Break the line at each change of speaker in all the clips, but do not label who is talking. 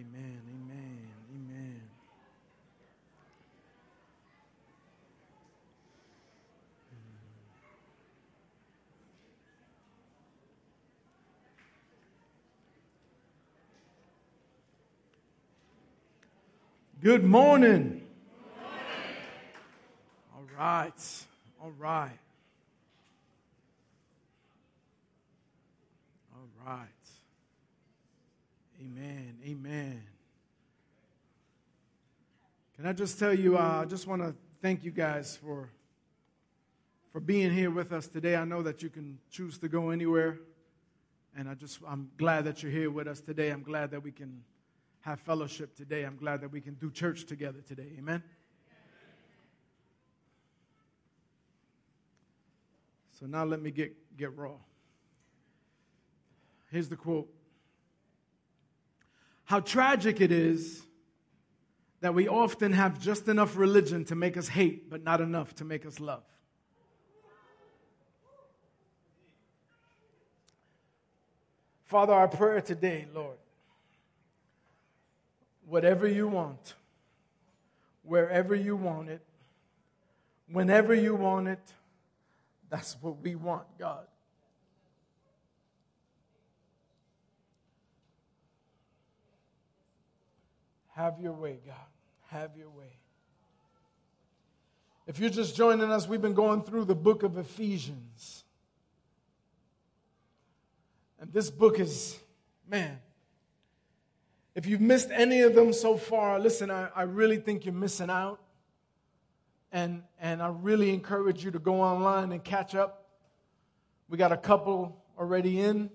Amen. Amen. Amen. Hmm. Good morning. All right. All right. All right. Amen. Amen. Can I just tell you, uh, I just want to thank you guys for, for being here with us today. I know that you can choose to go anywhere. And I just, I'm glad that you're here with us today. I'm glad that we can have fellowship today. I'm glad that we can do church together today. Amen. So now let me get, get raw. Here's the quote How tragic it is that we often have just enough religion to make us hate, but not enough to make us love. Father, our prayer today, Lord, whatever you want, wherever you want it, whenever you want it, that's what we want, God. Have your way, God. Have your way. If you're just joining us, we've been going through the book of Ephesians. And this book is, man, if you've missed any of them so far, listen, I, I really think you're missing out. And, and I really encourage you to go online and catch up. We got a couple already in.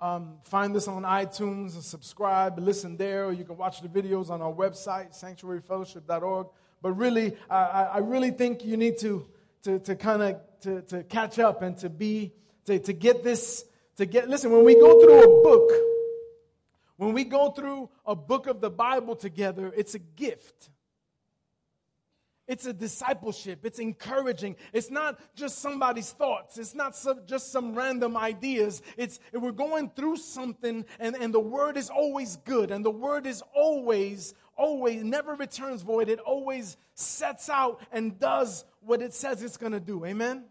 Um, find this on iTunes and subscribe, listen there, or you can watch the videos on our website, sanctuaryfellowship.org. But really, I, I really think you need to, to, to kind of to, to catch up and to be, to, to get this, to get, listen, when we go through a book, when we go through a book of the Bible together, it's a gift. It's a discipleship. It's encouraging. It's not just somebody's thoughts. It's not just some random ideas. It's we're going through something, and, and the word is always good, and the word is always, always never returns void. It always sets out and does what it says it's going to do. Amen.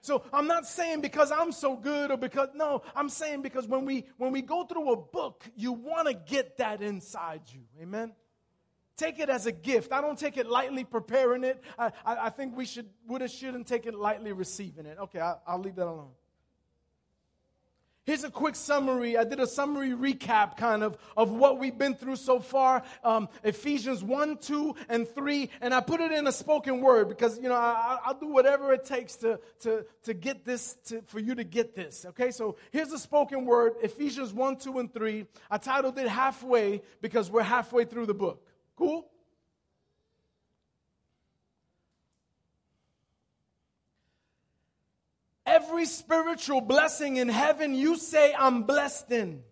So I'm not saying because I'm so good or because no, I'm saying because when we when we go through a book, you want to get that inside you. Amen. Take it as a gift. I don't take it lightly preparing it. I, I, I think we should, would have shouldn't take it lightly receiving it. Okay, I, I'll leave that alone. Here's a quick summary. I did a summary recap kind of of what we've been through so far. Um, Ephesians 1, 2, and 3. And I put it in a spoken word because, you know, I, will do whatever it takes to, to, to get this, to, for you to get this. Okay, so here's a spoken word Ephesians 1, 2, and 3. I titled it Halfway because we're halfway through the book. Every spiritual blessing in heaven you say, I'm blessed in.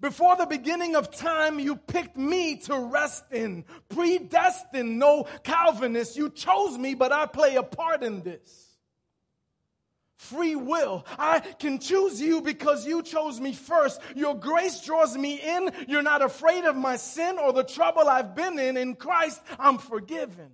Before the beginning of time, you picked me to rest in. Predestined, no Calvinist. You chose me, but I play a part in this free will. I can choose you because you chose me first. Your grace draws me in. You're not afraid of my sin or the trouble I've been in. In Christ, I'm forgiven.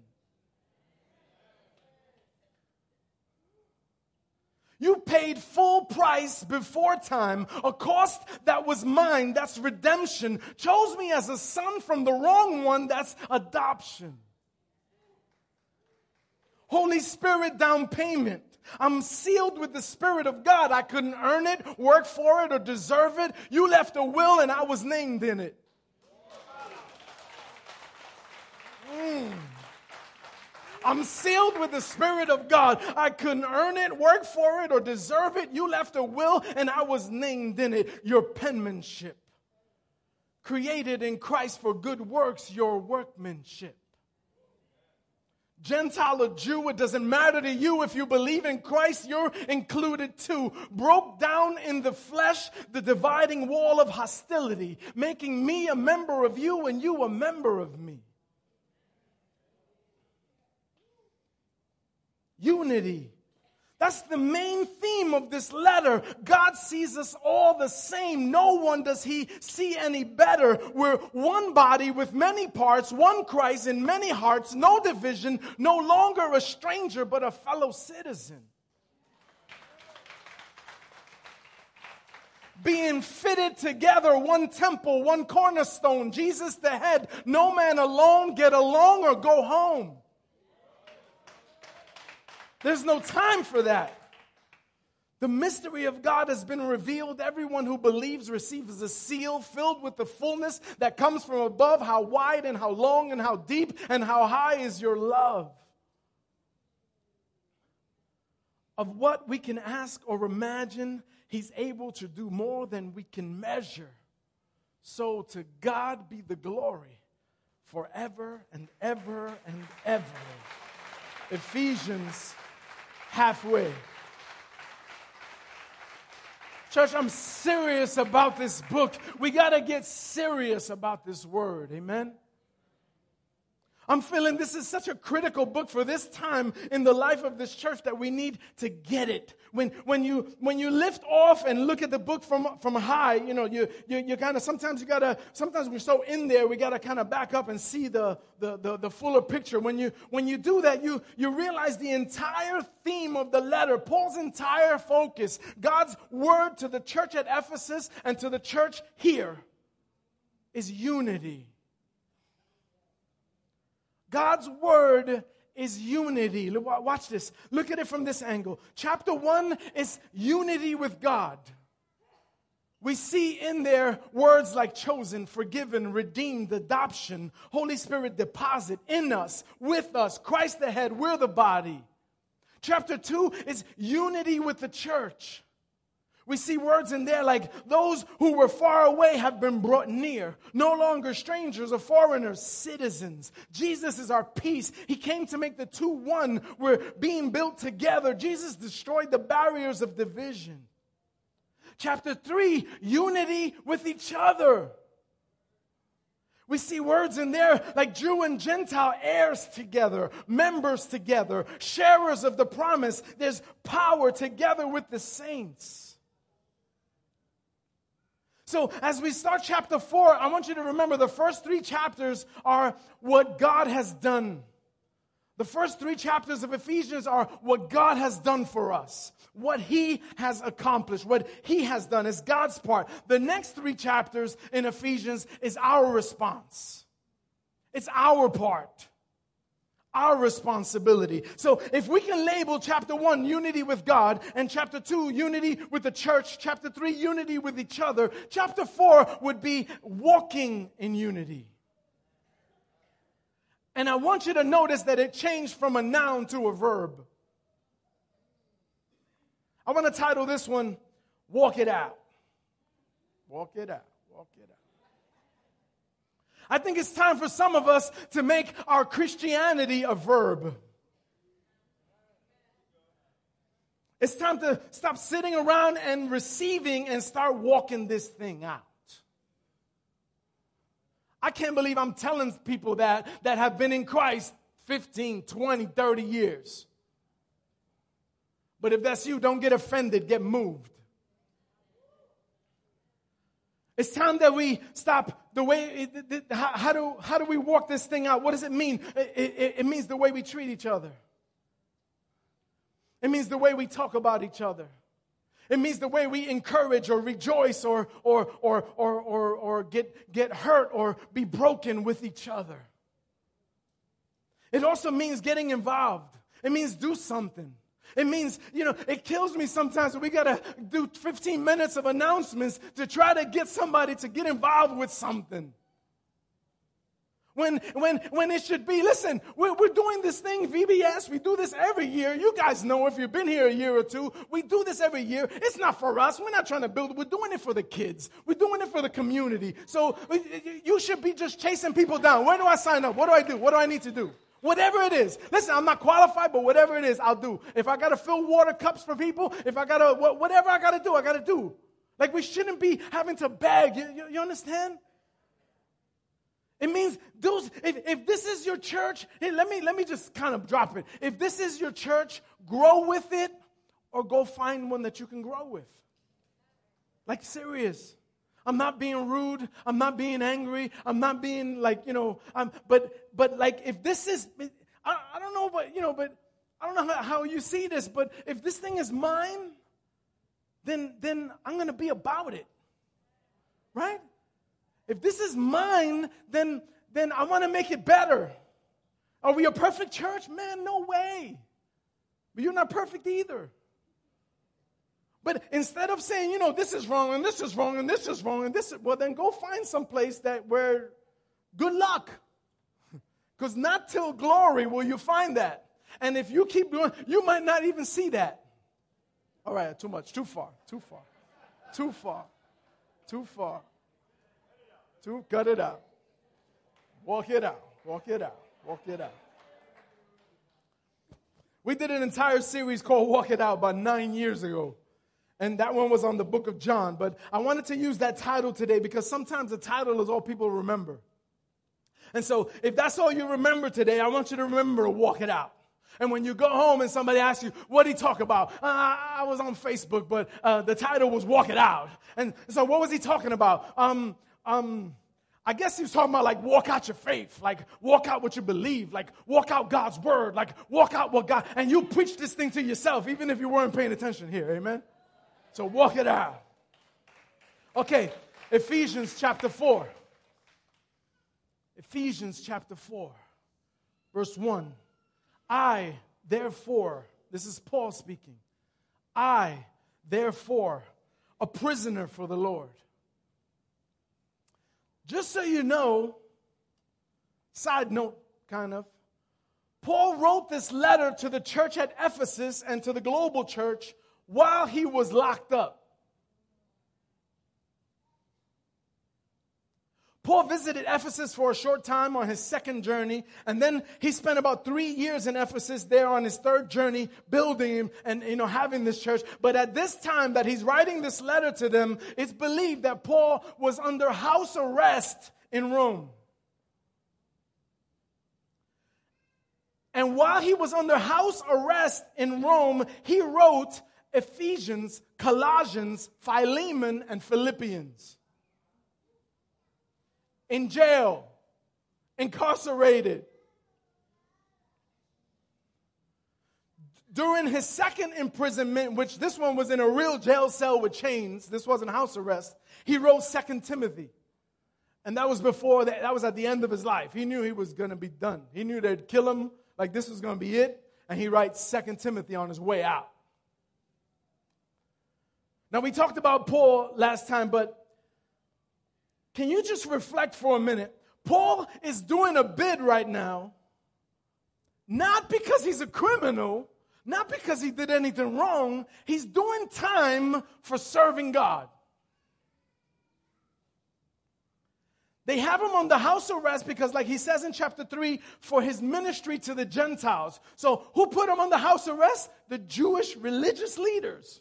You paid full price before time, a cost that was mine, that's redemption. Chose me as a son from the wrong one, that's adoption. Holy Spirit down payment. I'm sealed with the Spirit of God. I couldn't earn it, work for it, or deserve it. You left a will and I was named in it. Mm. I'm sealed with the Spirit of God. I couldn't earn it, work for it, or deserve it. You left a will and I was named in it. Your penmanship. Created in Christ for good works, your workmanship. Gentile or Jew, it doesn't matter to you. If you believe in Christ, you're included too. Broke down in the flesh the dividing wall of hostility, making me a member of you and you a member of me. Unity. That's the main theme of this letter. God sees us all the same. No one does he see any better. We're one body with many parts, one Christ in many hearts, no division, no longer a stranger, but a fellow citizen. Being fitted together, one temple, one cornerstone, Jesus the head. No man alone get along or go home. There's no time for that. The mystery of God has been revealed. Everyone who believes receives a seal filled with the fullness that comes from above. How wide and how long and how deep and how high is your love? Of what we can ask or imagine, He's able to do more than we can measure. So to God be the glory forever and ever and ever. Ephesians halfway. Church, I'm serious about this book. We got to get serious about this word. Amen. I'm feeling this is such a critical book for this time in the life of this church that we need to get it. When, when, you, when you lift off and look at the book from, from high, you know, you, you, you kind of, sometimes you gotta, sometimes we're so in there, we gotta kind of back up and see the, the, the, the fuller picture. When you, when you do that, you, you realize the entire theme of the letter, Paul's entire focus, God's word to the church at Ephesus and to the church here is unity. God's word is unity. Watch this. Look at it from this angle. Chapter one is unity with God. We see in there words like chosen, forgiven, redeemed, adoption, Holy Spirit deposit in us, with us, Christ the head, we're the body. Chapter 2 is unity with the church. We see words in there like those who were far away have been brought near, no longer strangers or foreigners, citizens. Jesus is our peace. He came to make the two one. We're being built together. Jesus destroyed the barriers of division. Chapter 3, unity with each other. We see words in there like Jew and Gentile heirs together, members together, sharers of the promise. There's power together with the saints. So, as we start chapter four, I want you to remember the first three chapters are what God has done. The first three chapters of Ephesians are what God has done for us, what He has accomplished, what He has done is God's part. The next three chapters in Ephesians is our response, it's our part our responsibility. So if we can label chapter one, unity with God, and chapter two, unity with the church, chapter three, unity with each other, chapter four would be walking in unity. And I want you to notice that it changed from a noun to a verb. I want to title this one, Walk It Out. Walk it out. Walk it out. I think it's time for some of us to make our Christianity a verb. It's time to stop sitting around and receiving and start walking this thing out. I can't believe I'm telling people that that have been in Christ 15, 20, 30 years. But if that's you, don't get offended, get moved. It's time that we stop the way, how, do, how do we walk this thing out? What does it mean? It, it, it means the way we treat each other. It means the way we talk about each other. It means the way we encourage or rejoice or, or, or, or, or, or get, get hurt or be broken with each other. It also means getting involved. It means do something. It means, you know, it kills me sometimes we got to do 15 minutes of announcements to try to get somebody to get involved with something. When, when, when it should be, listen, we're, we're doing this thing, VBS, we do this every year. You guys know if you've been here a year or two, we do this every year. It's not for us. We're not trying to build, we're doing it for the kids. We're doing it for the community. So you should be just chasing people down. Where do I sign up? What do I do? What do I need to do? Whatever it is. Listen, I'm not qualified, but whatever it is, I'll do. If I got to fill water cups for people, if I got to, whatever I got to do, I got to do. Like we shouldn't be having to beg. You, you, you understand? It means those, if, if this is your church, hey, let me, let me just kind of drop it. If this is your church, grow with it or go find one that you can grow with. Like, serious. I'm not being rude. I'm not being angry. I'm not being like, you know, I'm, but, but like, if this is, I, I don't know, but, you know, but I don't know how, how you see this, but if this thing is mine, then, then I'm going to be about it. Right? If this is mine, then, then I want to make it better. Are we a perfect church? Man, no way. But you're not perfect either. But instead of saying, you know, this is wrong and this is wrong and this is wrong and this is, well, then go find some place that where good luck. Because not till glory will you find that. And if you keep doing, you might not even see that. All right, too much, too far, too far, too far, too far. Too, cut it out. Walk it out, walk it out, walk it out. We did an entire series called Walk It Out about nine years ago. And that one was on the book of John. But I wanted to use that title today because sometimes the title is all people remember. And so if that's all you remember today, I want you to remember to walk it out. And when you go home and somebody asks you, what did he talk about? Uh, I was on Facebook, but uh, the title was Walk It Out. And so what was he talking about? Um, um, I guess he was talking about like walk out your faith, like walk out what you believe, like walk out God's word, like walk out what God, and you preach this thing to yourself, even if you weren't paying attention here, amen? So walk it out. Okay, Ephesians chapter 4. Ephesians chapter 4, verse 1. I, therefore, this is Paul speaking, I, therefore, a prisoner for the Lord just so you know, side note kind of, Paul wrote this letter to the church at Ephesus and to the global church while he was locked up. Paul visited Ephesus for a short time on his second journey, and then he spent about three years in Ephesus there on his third journey, building and you know having this church. But at this time that he's writing this letter to them, it's believed that Paul was under house arrest in Rome. And while he was under house arrest in Rome, he wrote Ephesians, Colossians, Philemon, and Philippians in jail, incarcerated. During his second imprisonment, which this one was in a real jail cell with chains, this wasn't house arrest, he wrote Second Timothy. And that was before that, that was at the end of his life. He knew he was going to be done. He knew they'd kill him, like this was going to be it. And he writes Second Timothy on his way out. Now, we talked about Paul last time, but can you just reflect for a minute? Paul is doing a bid right now, not because he's a criminal, not because he did anything wrong. He's doing time for serving God. They have him on the house arrest because, like he says in chapter 3, for his ministry to the Gentiles. So, who put him on the house arrest? The Jewish religious leaders.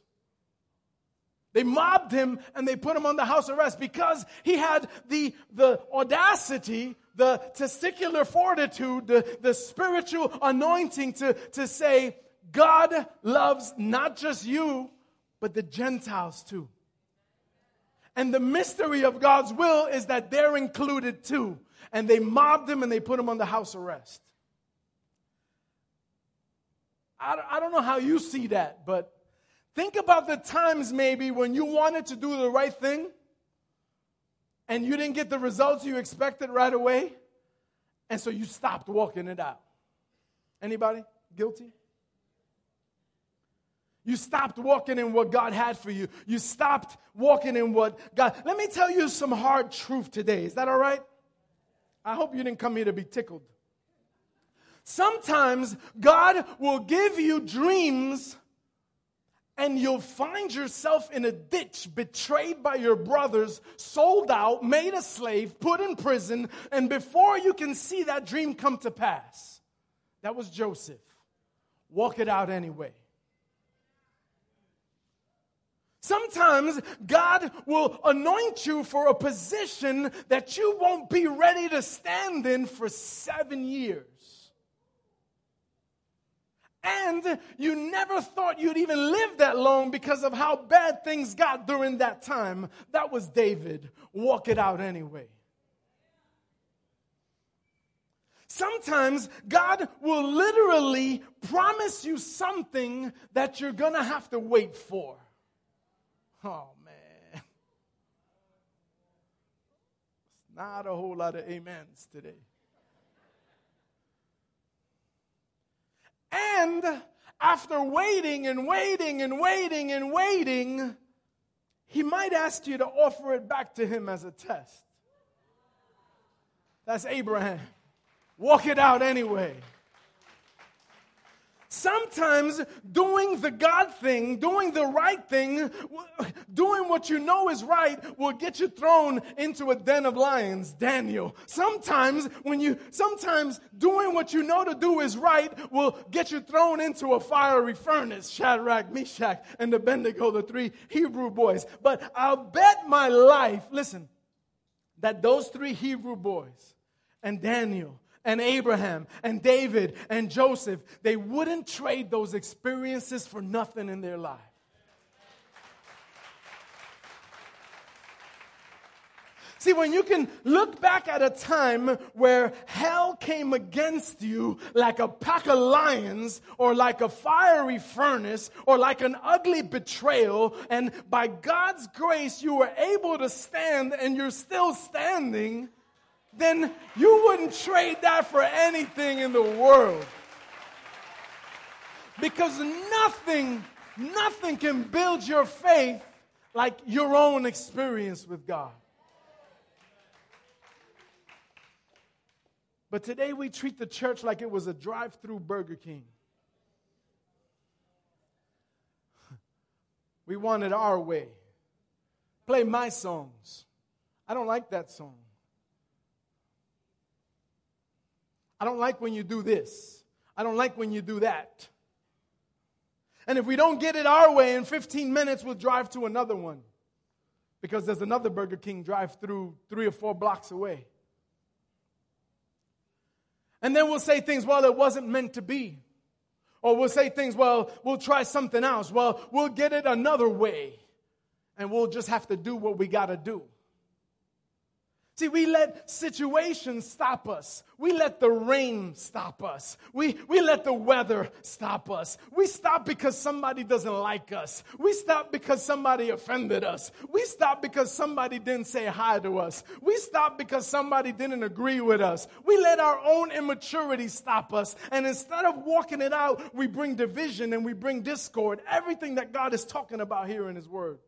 They mobbed him and they put him on the house arrest because he had the, the audacity, the testicular fortitude, the, the spiritual anointing to, to say, God loves not just you, but the Gentiles too. And the mystery of God's will is that they're included too. And they mobbed him and they put him on the house arrest. I, I don't know how you see that, but Think about the times maybe when you wanted to do the right thing and you didn't get the results you expected right away, and so you stopped walking it out. Anybody guilty? You stopped walking in what God had for you. You stopped walking in what God. Let me tell you some hard truth today. Is that all right? I hope you didn't come here to be tickled. Sometimes God will give you dreams and you'll find yourself in a ditch, betrayed by your brothers, sold out, made a slave, put in prison, and before you can see that dream come to pass, that was Joseph. Walk it out anyway. Sometimes God will anoint you for a position that you won't be ready to stand in for seven years. And you never thought you'd even live that long because of how bad things got during that time. That was David. Walk it out anyway. Sometimes God will literally promise you something that you're going to have to wait for. Oh, man. It's Not a whole lot of amens today. And after waiting and waiting and waiting and waiting, he might ask you to offer it back to him as a test. That's Abraham. Walk it out anyway. Sometimes doing the God thing, doing the right thing, doing what you know is right will get you thrown into a den of lions, Daniel. Sometimes when you, sometimes doing what you know to do is right will get you thrown into a fiery furnace, Shadrach, Meshach, and Abednego, the three Hebrew boys. But I'll bet my life, listen, that those three Hebrew boys and Daniel and Abraham and David and Joseph, they wouldn't trade those experiences for nothing in their life. See, when you can look back at a time where hell came against you like a pack of lions or like a fiery furnace or like an ugly betrayal, and by God's grace you were able to stand and you're still standing, then you wouldn't trade that for anything in the world. Because nothing, nothing can build your faith like your own experience with God. But today we treat the church like it was a drive through Burger King. We want it our way. Play my songs. I don't like that song. I don't like when you do this. I don't like when you do that. And if we don't get it our way in 15 minutes, we'll drive to another one. Because there's another Burger King drive through three or four blocks away. And then we'll say things, well, it wasn't meant to be. Or we'll say things, well, we'll try something else. Well, we'll get it another way. And we'll just have to do what we got to do. See, we let situations stop us. We let the rain stop us. We, we let the weather stop us. We stop because somebody doesn't like us. We stop because somebody offended us. We stop because somebody didn't say hi to us. We stop because somebody didn't agree with us. We let our own immaturity stop us. And instead of walking it out, we bring division and we bring discord. Everything that God is talking about here in His Word.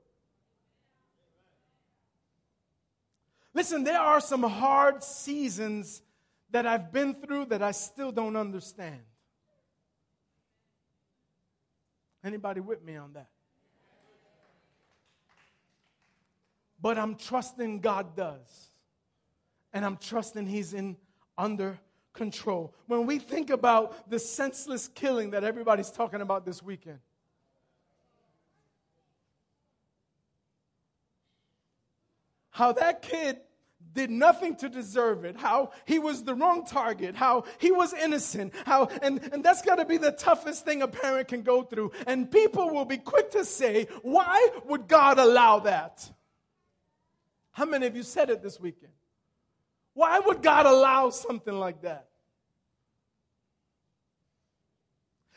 Listen, there are some hard seasons that I've been through that I still don't understand. Anybody with me on that? But I'm trusting God does. And I'm trusting He's in under control. When we think about the senseless killing that everybody's talking about this weekend, how that kid did nothing to deserve it, how he was the wrong target, how he was innocent, how, and, and that's gotta be the toughest thing a parent can go through. And people will be quick to say, why would God allow that? How many of you said it this weekend? Why would God allow something like that?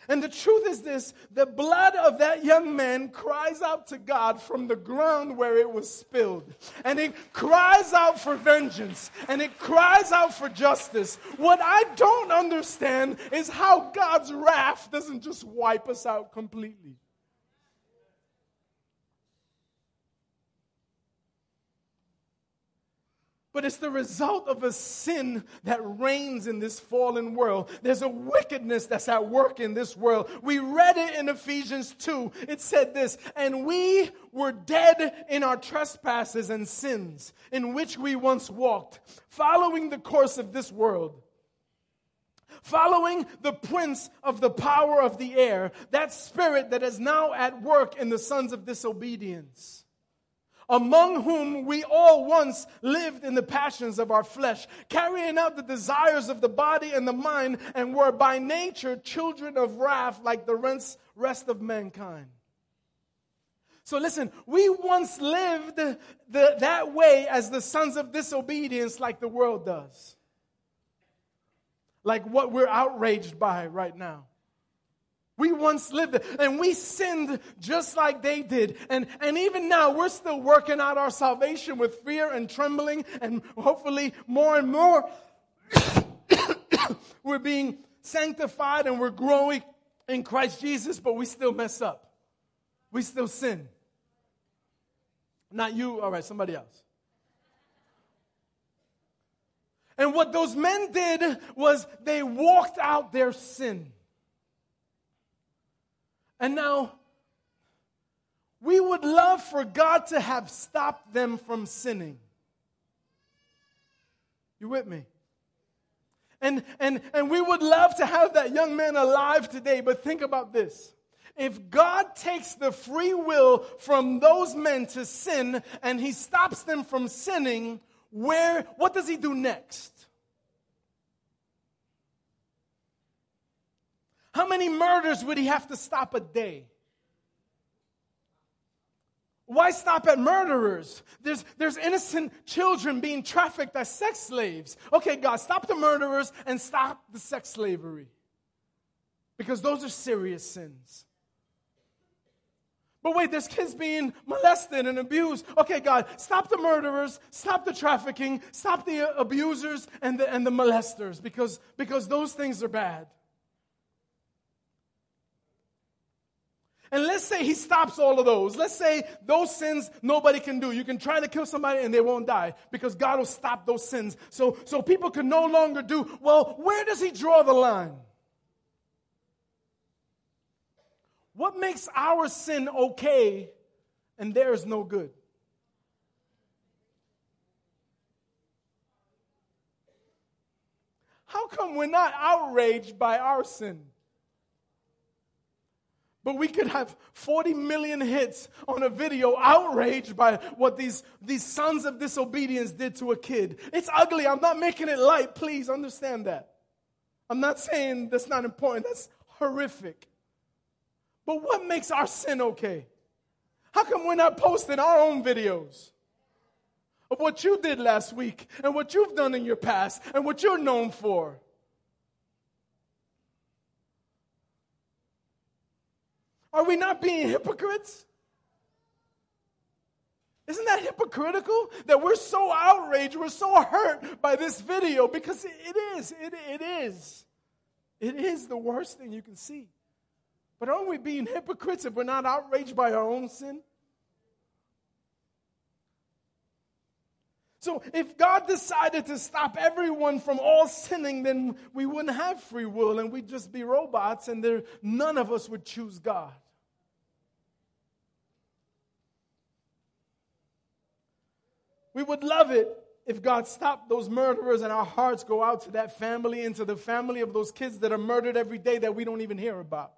And the truth is this the blood of that young man cries out to God from the ground where it was spilled. And it cries out for vengeance and it cries out for justice. What I don't understand is how God's wrath doesn't just wipe us out completely. But it's the result of a sin that reigns in this fallen world. There's a wickedness that's at work in this world. We read it in Ephesians 2. It said this, and we were dead in our trespasses and sins in which we once walked, following the course of this world. Following the prince of the power of the air, that spirit that is now at work in the sons of disobedience among whom we all once lived in the passions of our flesh, carrying out the desires of the body and the mind, and were by nature children of wrath like the rest of mankind. So listen, we once lived the, that way as the sons of disobedience, like the world does. Like what we're outraged by right now. We once lived it, and we sinned just like they did. And, and even now, we're still working out our salvation with fear and trembling, and hopefully, more and more, we're being sanctified and we're growing in Christ Jesus, but we still mess up. We still sin. Not you, all right, somebody else. And what those men did was they walked out their sin. And now, we would love for God to have stopped them from sinning. You with me? And, and, and we would love to have that young man alive today, but think about this. If God takes the free will from those men to sin and he stops them from sinning, where, what does he do next? How many murders would he have to stop a day? Why stop at murderers? There's, there's innocent children being trafficked as sex slaves. Okay, God, stop the murderers and stop the sex slavery. Because those are serious sins. But wait, there's kids being molested and abused. Okay, God, stop the murderers, stop the trafficking, stop the abusers and the, and the molesters because, because those things are bad. And let's say he stops all of those. Let's say those sins nobody can do. You can try to kill somebody and they won't die because God will stop those sins. So, so people can no longer do. Well, where does he draw the line? What makes our sin okay and theirs no good? How come we're not outraged by our sin? But we could have 40 million hits on a video outraged by what these, these sons of disobedience did to a kid. It's ugly. I'm not making it light. Please understand that. I'm not saying that's not important. That's horrific. But what makes our sin okay? How come we're not posting our own videos of what you did last week and what you've done in your past and what you're known for? Are we not being hypocrites? Isn't that hypocritical that we're so outraged, we're so hurt by this video because it is, it, it is. It is the worst thing you can see. But aren't we being hypocrites if we're not outraged by our own sin? So, if God decided to stop everyone from all sinning, then we wouldn't have free will and we'd just be robots, and there, none of us would choose God. We would love it if God stopped those murderers and our hearts go out to that family and to the family of those kids that are murdered every day that we don't even hear about.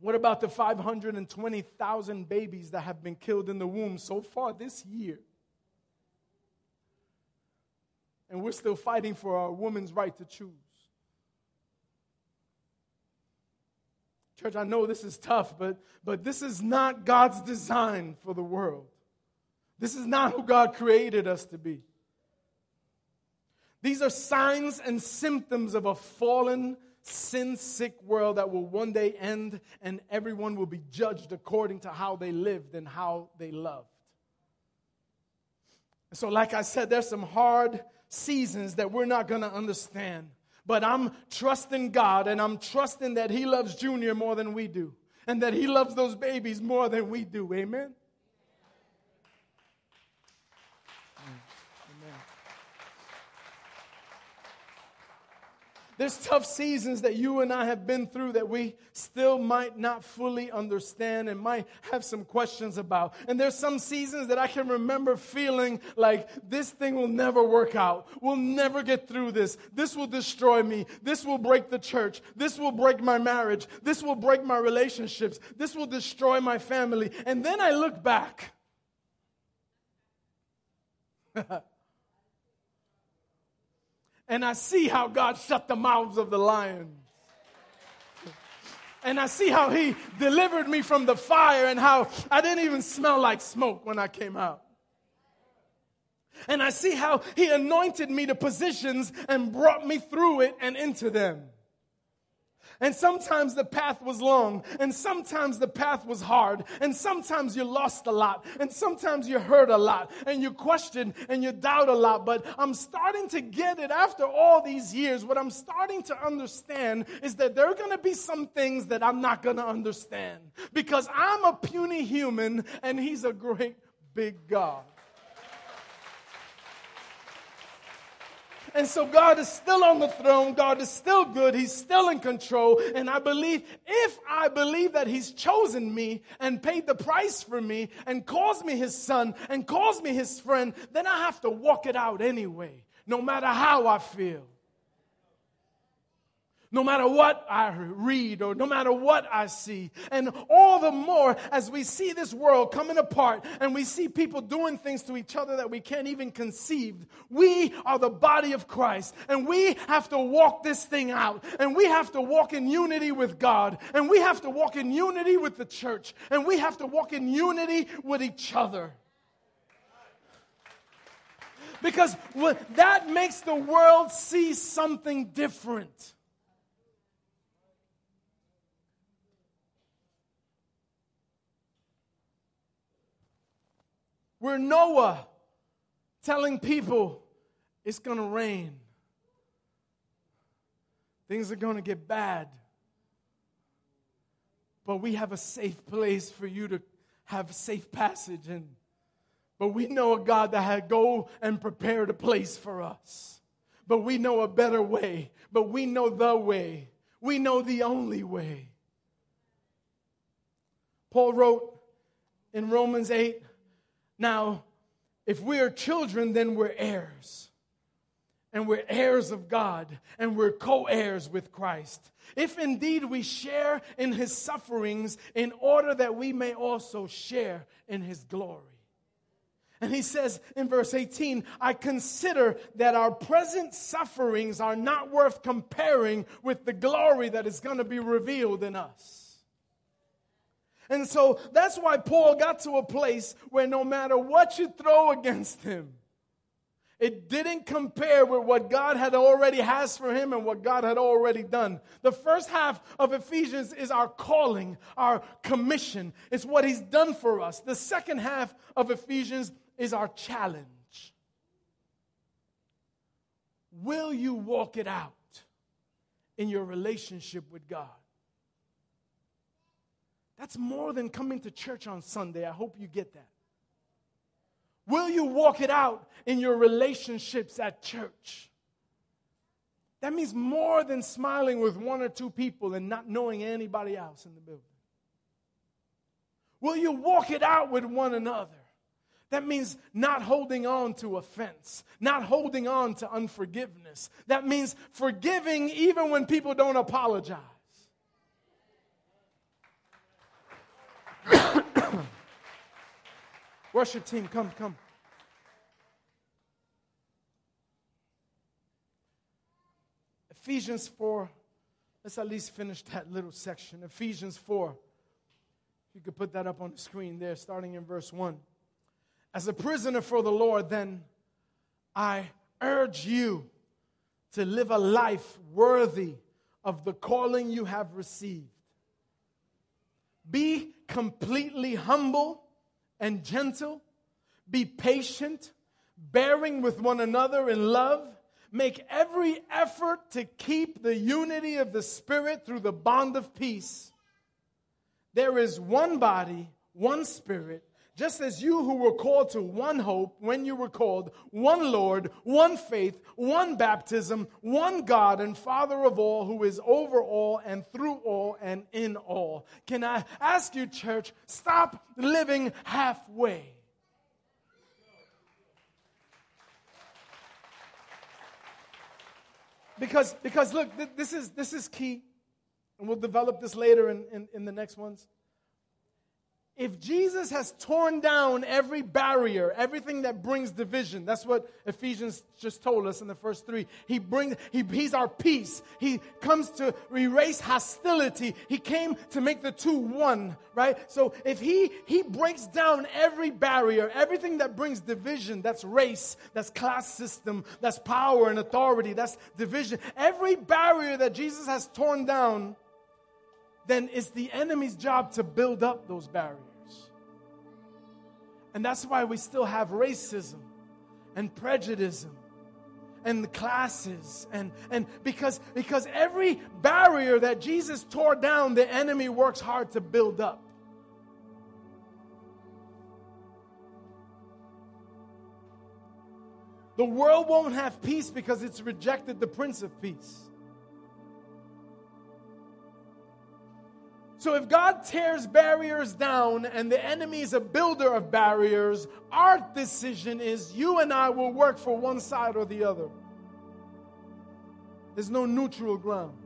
What about the 520,000 babies that have been killed in the womb so far this year? And we're still fighting for our woman's right to choose. Church, I know this is tough, but, but this is not God's design for the world. This is not who God created us to be. These are signs and symptoms of a fallen, sin sick world that will one day end and everyone will be judged according to how they lived and how they loved. So, like I said, there's some hard seasons that we're not going to understand. But I'm trusting God and I'm trusting that He loves Junior more than we do and that He loves those babies more than we do. Amen? There's tough seasons that you and I have been through that we still might not fully understand and might have some questions about. And there's some seasons that I can remember feeling like this thing will never work out. We'll never get through this. This will destroy me. This will break the church. This will break my marriage. This will break my relationships. This will destroy my family. And then I look back. and I see how God shut the mouths of the lions. And I see how He delivered me from the fire and how I didn't even smell like smoke when I came out. And I see how He anointed me to positions and brought me through it and into them. And sometimes the path was long, and sometimes the path was hard, and sometimes you lost a lot, and sometimes you hurt a lot, and you questioned and you doubt a lot. But I'm starting to get it after all these years. What I'm starting to understand is that there are going to be some things that I'm not going to understand because I'm a puny human, and He's a great big God. And so God is still on the throne. God is still good. He's still in control. And I believe, if I believe that He's chosen me and paid the price for me and calls me His son and calls me His friend, then I have to walk it out anyway, no matter how I feel no matter what I read or no matter what I see. And all the more as we see this world coming apart and we see people doing things to each other that we can't even conceive, we are the body of Christ and we have to walk this thing out and we have to walk in unity with God and we have to walk in unity with the church and we have to walk in unity with each other. Because that makes the world see something different. We're Noah telling people it's going to rain. Things are going to get bad. But we have a safe place for you to have safe passage in. But we know a God that had go and prepared a place for us. But we know a better way. But we know the way. We know the only way. Paul wrote in Romans 8 now, if we are children, then we're heirs. And we're heirs of God, and we're co heirs with Christ. If indeed we share in his sufferings, in order that we may also share in his glory. And he says in verse 18, I consider that our present sufferings are not worth comparing with the glory that is going to be revealed in us. And so that's why Paul got to a place where no matter what you throw against him, it didn't compare with what God had already has for him and what God had already done. The first half of Ephesians is our calling, our commission. It's what he's done for us. The second half of Ephesians is our challenge. Will you walk it out in your relationship with God? That's more than coming to church on Sunday. I hope you get that. Will you walk it out in your relationships at church? That means more than smiling with one or two people and not knowing anybody else in the building. Will you walk it out with one another? That means not holding on to offense, not holding on to unforgiveness. That means forgiving even when people don't apologize. Worship team, come, come. Ephesians 4. Let's at least finish that little section. Ephesians 4. You could put that up on the screen there, starting in verse 1. As a prisoner for the Lord, then I urge you to live a life worthy of the calling you have received. Be completely humble and gentle. Be patient, bearing with one another in love. Make every effort to keep the unity of the Spirit through the bond of peace. There is one body, one Spirit just as you who were called to one hope when you were called, one Lord, one faith, one baptism, one God and Father of all, who is over all and through all and in all. Can I ask you, church, stop living halfway? Because, because look, th- this is, this is key, and we'll develop this later in, in, in the next ones if Jesus has torn down every barrier, everything that brings division, that's what Ephesians just told us in the first three. He brings, he, he's our peace. He comes to erase hostility. He came to make the two one, right? So if he, he breaks down every barrier, everything that brings division, that's race, that's class system, that's power and authority, that's division. Every barrier that Jesus has torn down, then it's the enemy's job to build up those barriers. And that's why we still have racism and prejudice and the classes and, and because because every barrier that Jesus tore down, the enemy works hard to build up. The world won't have peace because it's rejected the Prince of Peace. So if God tears barriers down and the enemy is a builder of barriers, our decision is you and I will work for one side or the other. There's no neutral ground.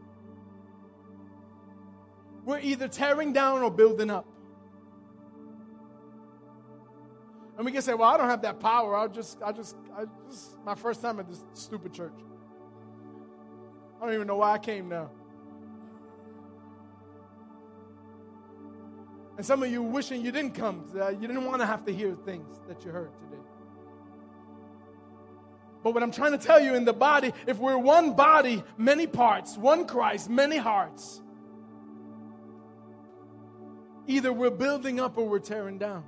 We're either tearing down or building up. And we can say, well, I don't have that power. I'll just, I just, I just, my first time at this stupid church. I don't even know why I came now. And some of you wishing you didn't come. Uh, you didn't want to have to hear things that you heard today. But what I'm trying to tell you in the body, if we're one body, many parts, one Christ, many hearts, either we're building up or we're tearing down.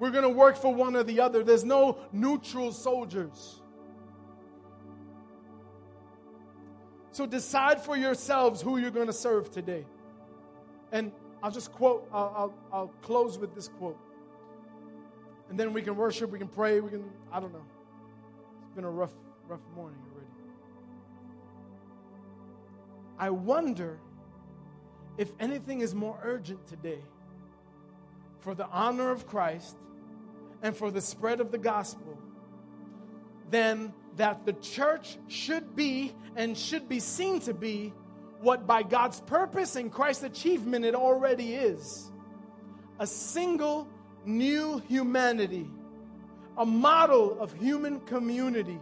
We're going to work for one or the other. There's no neutral soldiers. So decide for yourselves who you're going to serve today. And I'll just quote, I'll, I'll, I'll, close with this quote. And then we can worship, we can pray, we can, I don't know. It's been a rough, rough morning already. I wonder if anything is more urgent today for the honor of Christ and for the spread of the gospel than that the church should be and should be seen to be what by God's purpose and Christ's achievement it already is a single new humanity, a model of human community,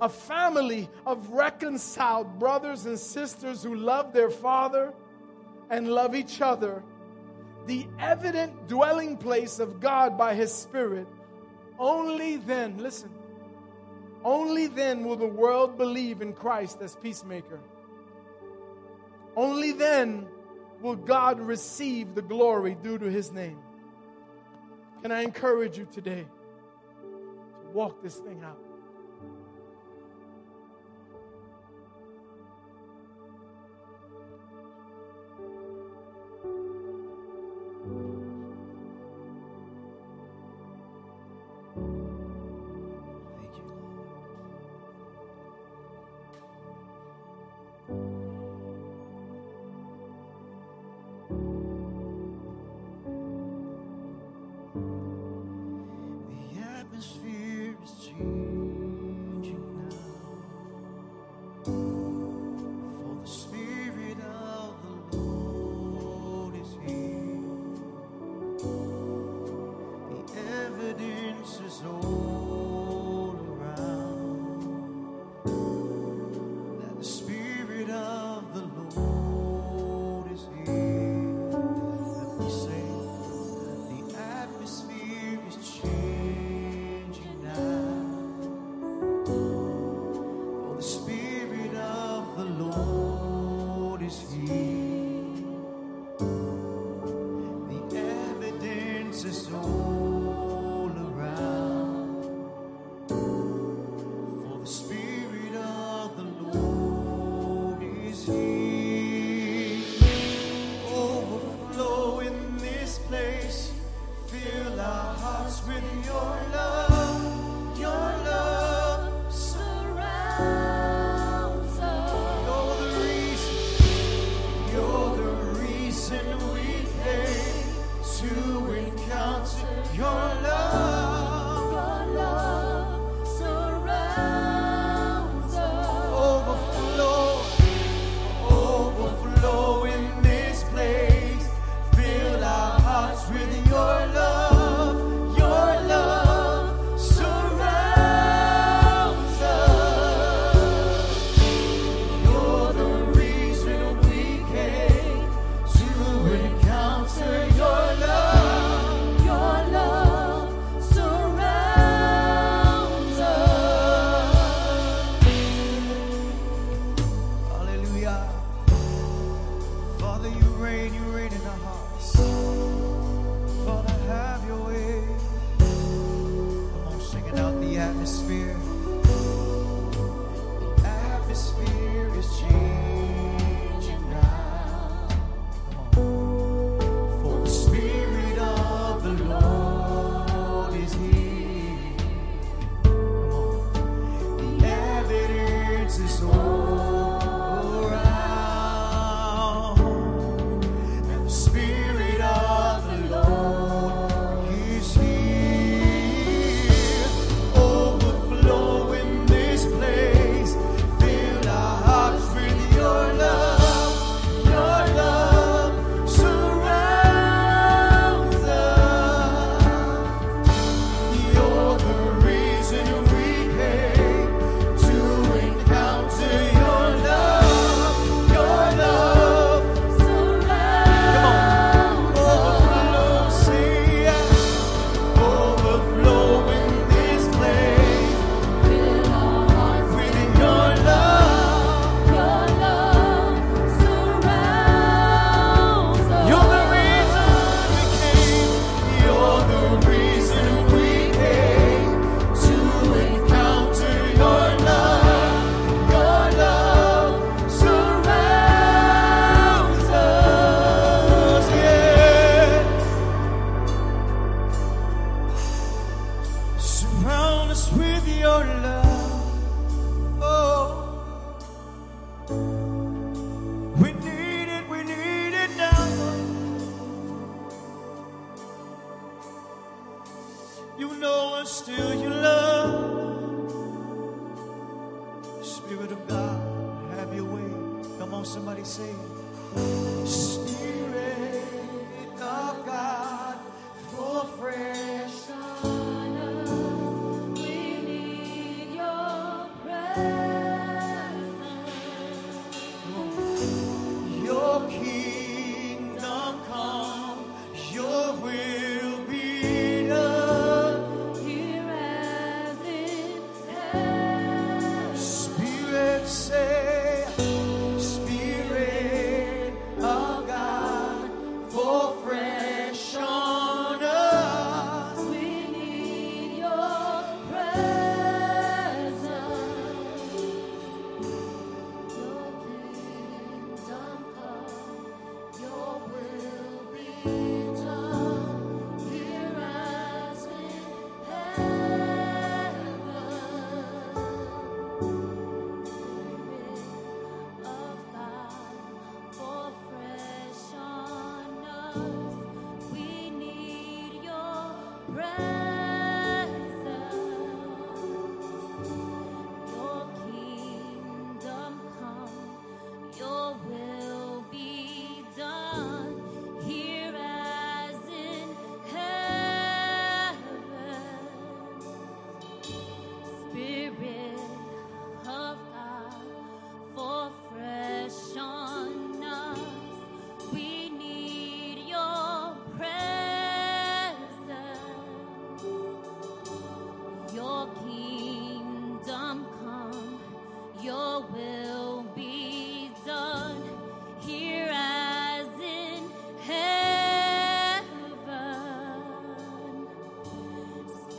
a family of reconciled brothers and sisters who love their Father and love each other, the evident dwelling place of God by His Spirit. Only then, listen, only then will the world believe in Christ as peacemaker. Only then will God receive the glory due to his name. Can I encourage you today to walk this thing out?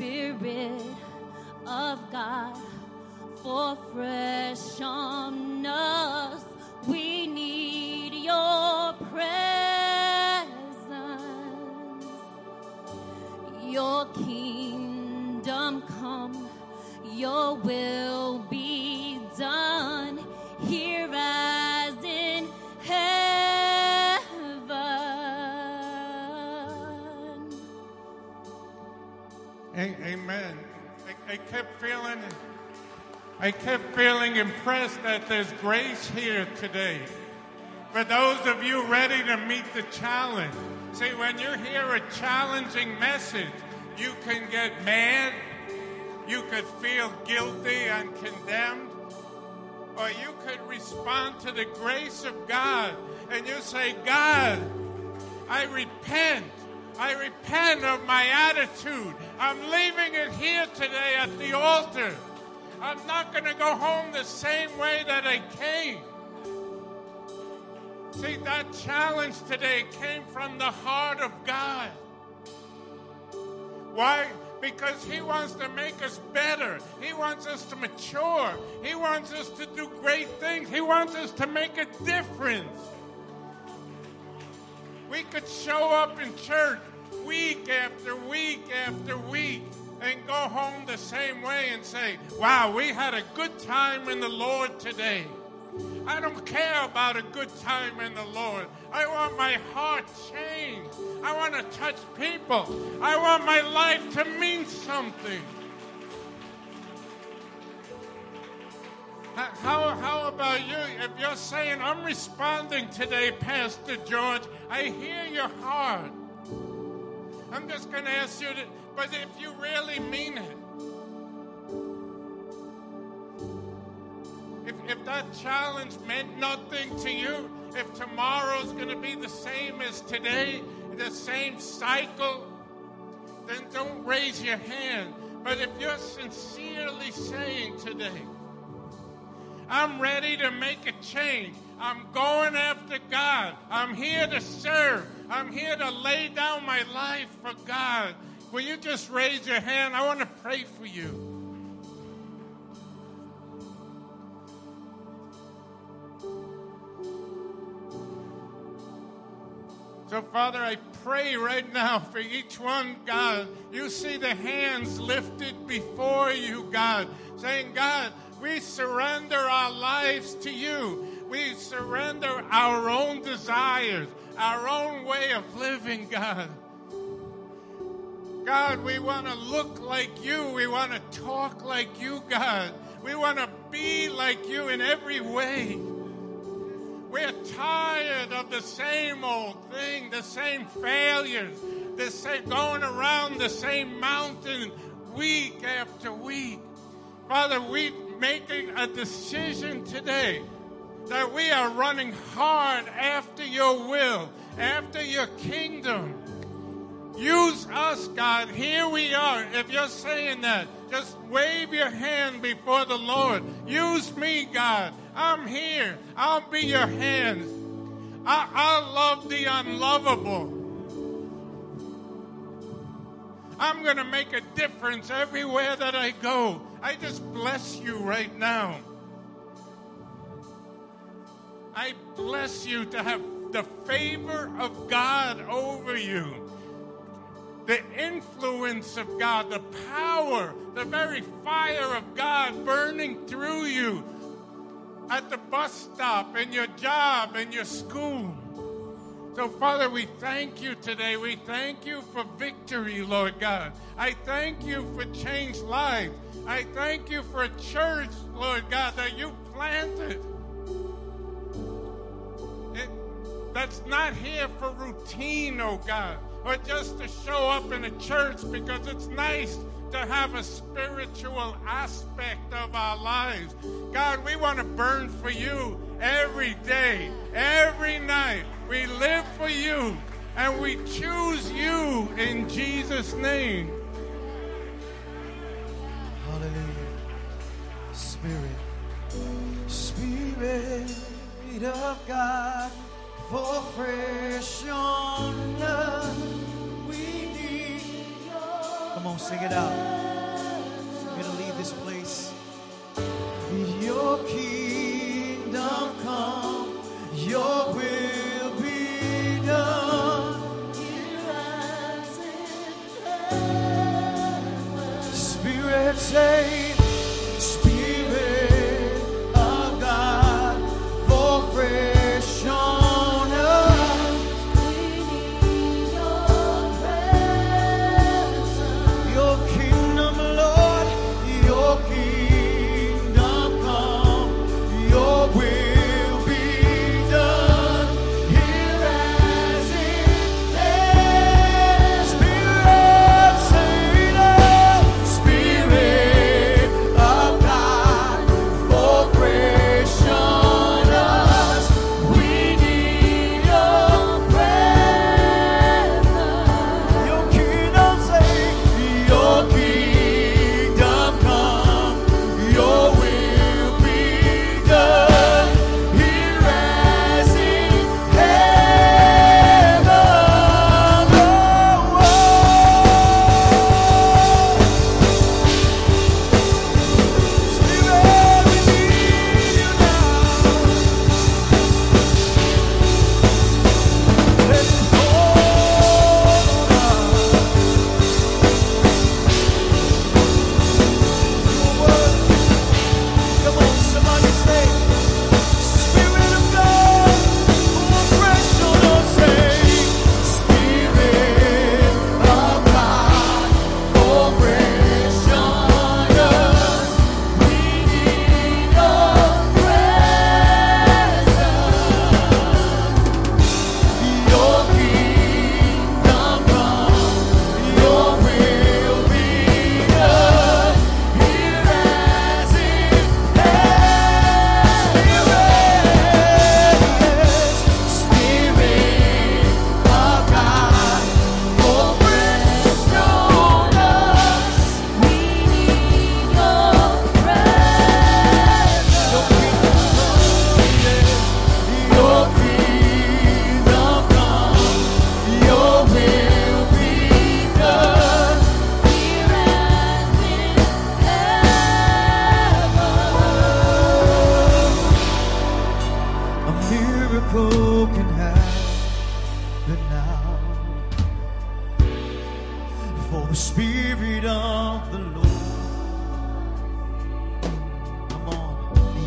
Spirit of God, for fresh on us.
We need your presence your kingdom come, your will
I, kept feeling, I kept feeling impressed that there's grace here today. For those of you ready to meet the challenge, see, when you hear a challenging message, you can get mad, you could feel guilty and condemned, or you could respond to the grace of God and you say, God, I repent. I repent of my attitude. I'm leaving it here today at the altar. I'm not going to go home the same way that I came. See, that challenge today came from the heart of God. Why? Because He wants to make us better. He wants us to mature. He wants us to do great things. He wants us to make a difference. We could show up in church week after week after week and go home the same way and say, Wow, we had a good time in the Lord today. I don't care about a good time in the Lord. I want my heart changed. I want to touch people. I want my life to mean something. How, how about you? If you're saying, I'm responding today, Pastor George, I hear your heart. I'm just going to ask you to, but if you really mean it, if, if that challenge meant nothing to you, if tomorrow's going to be the same as today, the same cycle, then don't raise your hand. But if you're sincerely saying today, I'm ready to make a change. I'm going after God. I'm here to serve. I'm here to lay down my life for God. Will you just raise your hand? I want to pray for you. So, Father, I pray right now for each one, God. You see the hands lifted before you, God, saying, God, we surrender our lives to you. We surrender our own desires, our own way of living, God. God, we want to look like you. We want to talk like you, God. We want to be like you in every way. We're tired of the same old thing, the same failures, the same going around the same mountain week after week. Father, we making a decision today that we are running hard after your will, after your kingdom. Use us, God. Here we are. If you're saying that, just wave your hand before the Lord. Use me, God. I'm here. I'll be your hands. I, I love the unlovable. I'm going to make a difference everywhere that I go. I just bless you right now. I bless you to have the favor of God over you the influence of God, the power, the very fire of God burning through you at the bus stop, in your job, in your school. So, Father, we thank you today. We thank you for victory, Lord God. I thank you for changed lives. I thank you for a church, Lord God, that you planted. It, that's not here for routine, oh God or just to show up in a church because it's nice to have a spiritual aspect of our lives. God, we want to burn for you every day, every night. We live for you and we choose you in Jesus' name.
Hallelujah. Spirit, Spirit of God for fresh on us. We need your Come on, sing it out.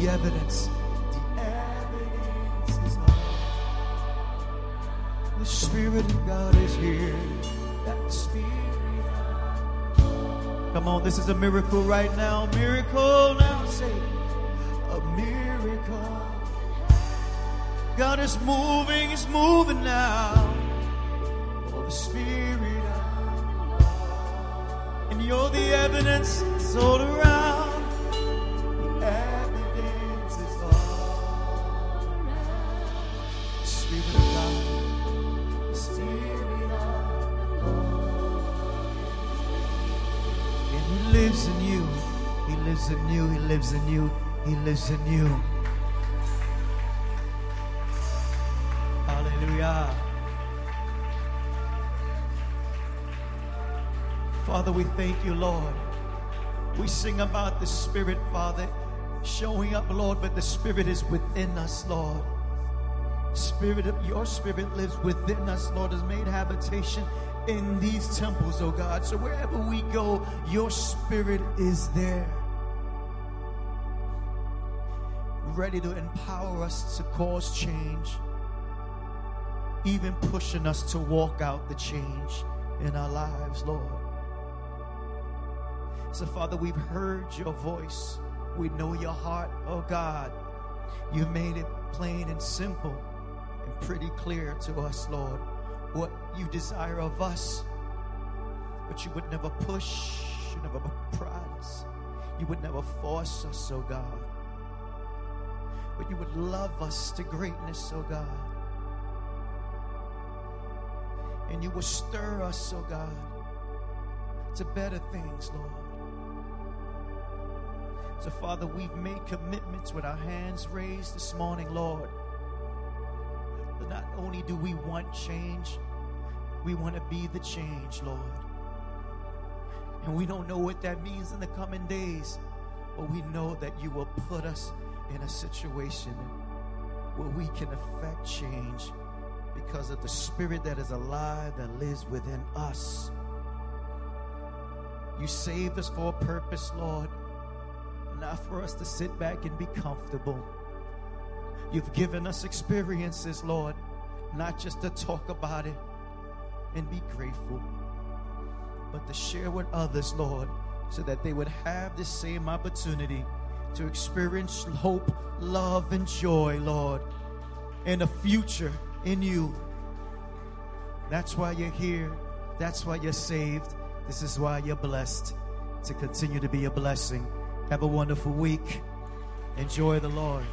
The evidence. The evidence is all. The Spirit of God is here. That Spirit. Come on, this is a miracle right now. Miracle now. Say, a miracle. God is moving, He's moving now. Oh, the Spirit and you're the evidence it's all around. In you. He lives in you. Hallelujah. Father, we thank you, Lord. We sing about the Spirit, Father, showing up, Lord, but the Spirit is within us, Lord. Spirit of your Spirit lives within us, Lord, has made habitation in these temples, oh God. So wherever we go, your Spirit is there. Ready to empower us to cause change, even pushing us to walk out the change in our lives, Lord. So, Father, we've heard your voice. We know your heart, oh God. You made it plain and simple and pretty clear to us, Lord, what you desire of us. But you would never push, you never pride us. You would never force us, oh God. But you would love us to greatness, oh God. And you will stir us, oh God, to better things, Lord. So, Father, we've made commitments with our hands raised this morning, Lord. But not only do we want change, we want to be the change, Lord. And we don't know what that means in the coming days, but we know that you will put us in a situation where we can affect change because of the spirit that is alive that lives within us. You saved us for a purpose, Lord not for us to sit back and be comfortable. You've given us experiences, Lord, not just to talk about it and be grateful, but to share with others, Lord, so that they would have the same opportunity to experience hope, love, and joy, Lord, and a future in you. That's why you're here. That's why you're saved. This is why you're blessed to continue to be a blessing. Have a wonderful week. Enjoy the Lord.